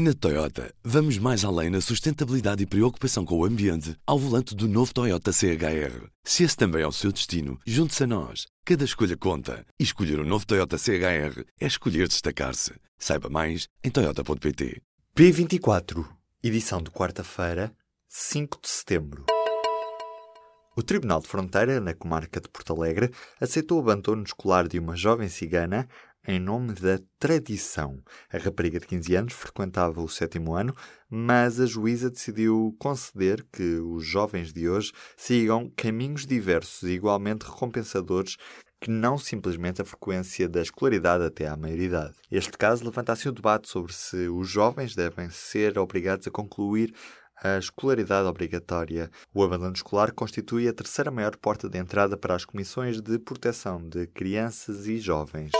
Na Toyota, vamos mais além na sustentabilidade e preocupação com o ambiente ao volante do novo Toyota CHR. Se esse também é o seu destino, junte-se a nós. Cada escolha conta. E escolher o um novo Toyota CHR é escolher destacar-se. Saiba mais em Toyota.pt. P24, edição de quarta-feira, 5 de setembro. O Tribunal de Fronteira, na comarca de Porto Alegre, aceitou o abandono escolar de uma jovem cigana em nome da tradição. A rapariga de 15 anos frequentava o sétimo ano, mas a juíza decidiu conceder que os jovens de hoje sigam caminhos diversos e igualmente recompensadores que não simplesmente a frequência da escolaridade até à maioridade. Este caso levanta assim o debate sobre se os jovens devem ser obrigados a concluir a escolaridade obrigatória. O abandono escolar constitui a terceira maior porta de entrada para as comissões de proteção de crianças e jovens.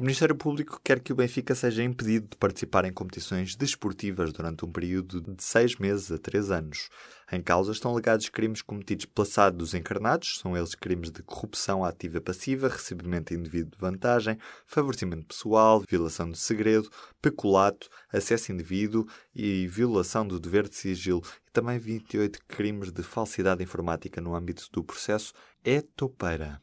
O Ministério Público quer que o Benfica seja impedido de participar em competições desportivas durante um período de seis meses a três anos. Em causa estão alegados crimes cometidos pela SAD dos encarnados, são eles crimes de corrupção ativa passiva, recebimento indevido de vantagem, favorecimento pessoal, violação de segredo, peculato, acesso indevido e violação do dever de sigilo, e também 28 crimes de falsidade informática no âmbito do processo é topeira.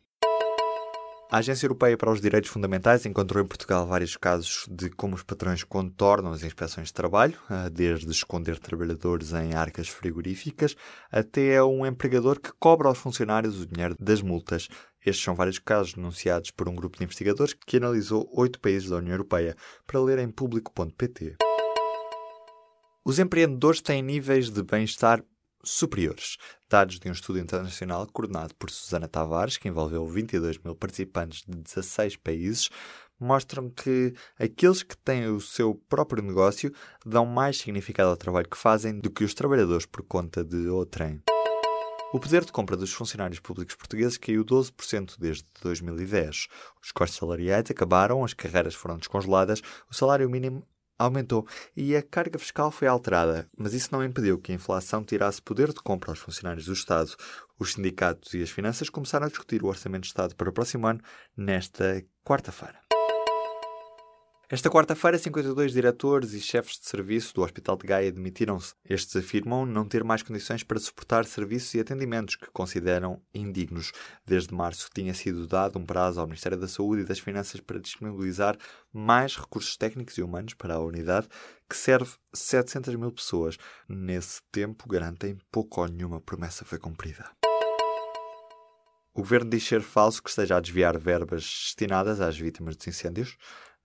A Agência Europeia para os Direitos Fundamentais encontrou em Portugal vários casos de como os patrões contornam as inspeções de trabalho, ah, desde esconder trabalhadores em arcas frigoríficas até um empregador que cobra aos funcionários o dinheiro das multas. Estes são vários casos denunciados por um grupo de investigadores que analisou oito países da União Europeia, para ler em público.pt. Os empreendedores têm níveis de bem-estar superiores. Dados de um estudo internacional coordenado por Susana Tavares, que envolveu 22 mil participantes de 16 países, mostram que aqueles que têm o seu próprio negócio dão mais significado ao trabalho que fazem do que os trabalhadores por conta de outrem. O poder de compra dos funcionários públicos portugueses caiu 12% desde 2010. Os costos salariais acabaram, as carreiras foram descongeladas, o salário mínimo aumentou e a carga fiscal foi alterada, mas isso não impediu que a inflação tirasse poder de compra aos funcionários do Estado. Os sindicatos e as finanças começaram a discutir o Orçamento de Estado para o próximo ano nesta quarta-feira. Esta quarta-feira, 52 diretores e chefes de serviço do Hospital de Gaia demitiram-se. Estes afirmam não ter mais condições para suportar serviços e atendimentos que consideram indignos. Desde março tinha sido dado um prazo ao Ministério da Saúde e das Finanças para disponibilizar mais recursos técnicos e humanos para a unidade, que serve 700 mil pessoas. Nesse tempo, garantem, pouco ou nenhuma promessa foi cumprida. O governo diz ser falso que esteja a desviar verbas destinadas às vítimas dos incêndios.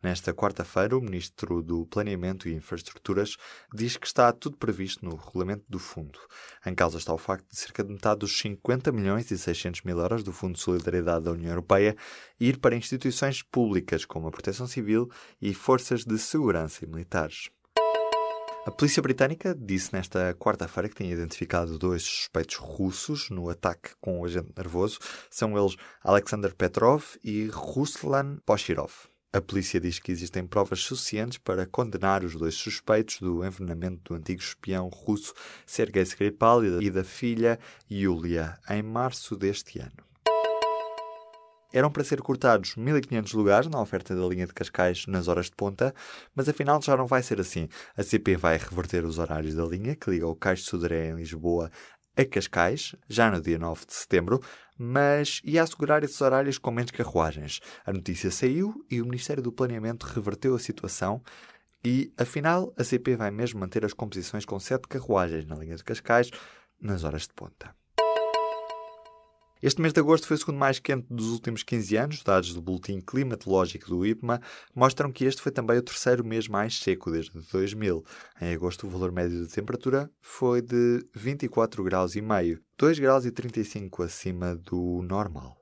Nesta quarta-feira, o Ministro do Planeamento e Infraestruturas diz que está tudo previsto no regulamento do fundo. Em causa está o facto de cerca de metade dos 50 milhões e 600 mil euros do Fundo de Solidariedade da União Europeia ir para instituições públicas como a Proteção Civil e forças de segurança e militares. A polícia britânica disse nesta quarta-feira que tinha identificado dois suspeitos russos no ataque com o agente nervoso. São eles Alexander Petrov e Ruslan Poshirov. A polícia diz que existem provas suficientes para condenar os dois suspeitos do envenenamento do antigo espião russo Sergei Skripal e da filha Yulia em março deste ano. Eram para ser cortados 1.500 lugares na oferta da linha de Cascais nas horas de ponta, mas afinal já não vai ser assim. A CP vai reverter os horários da linha que liga o Caixo de Sodré em Lisboa a Cascais, já no dia 9 de setembro, mas ia assegurar esses horários com menos carruagens. A notícia saiu e o Ministério do Planeamento reverteu a situação e, afinal, a CP vai mesmo manter as composições com sete carruagens na linha de Cascais nas horas de ponta. Este mês de agosto foi o segundo mais quente dos últimos 15 anos. Dados do Boletim Climatológico do IPMA mostram que este foi também o terceiro mês mais seco desde 2000. Em agosto, o valor médio de temperatura foi de 24 graus e meio, 2 graus e 35 acima do normal.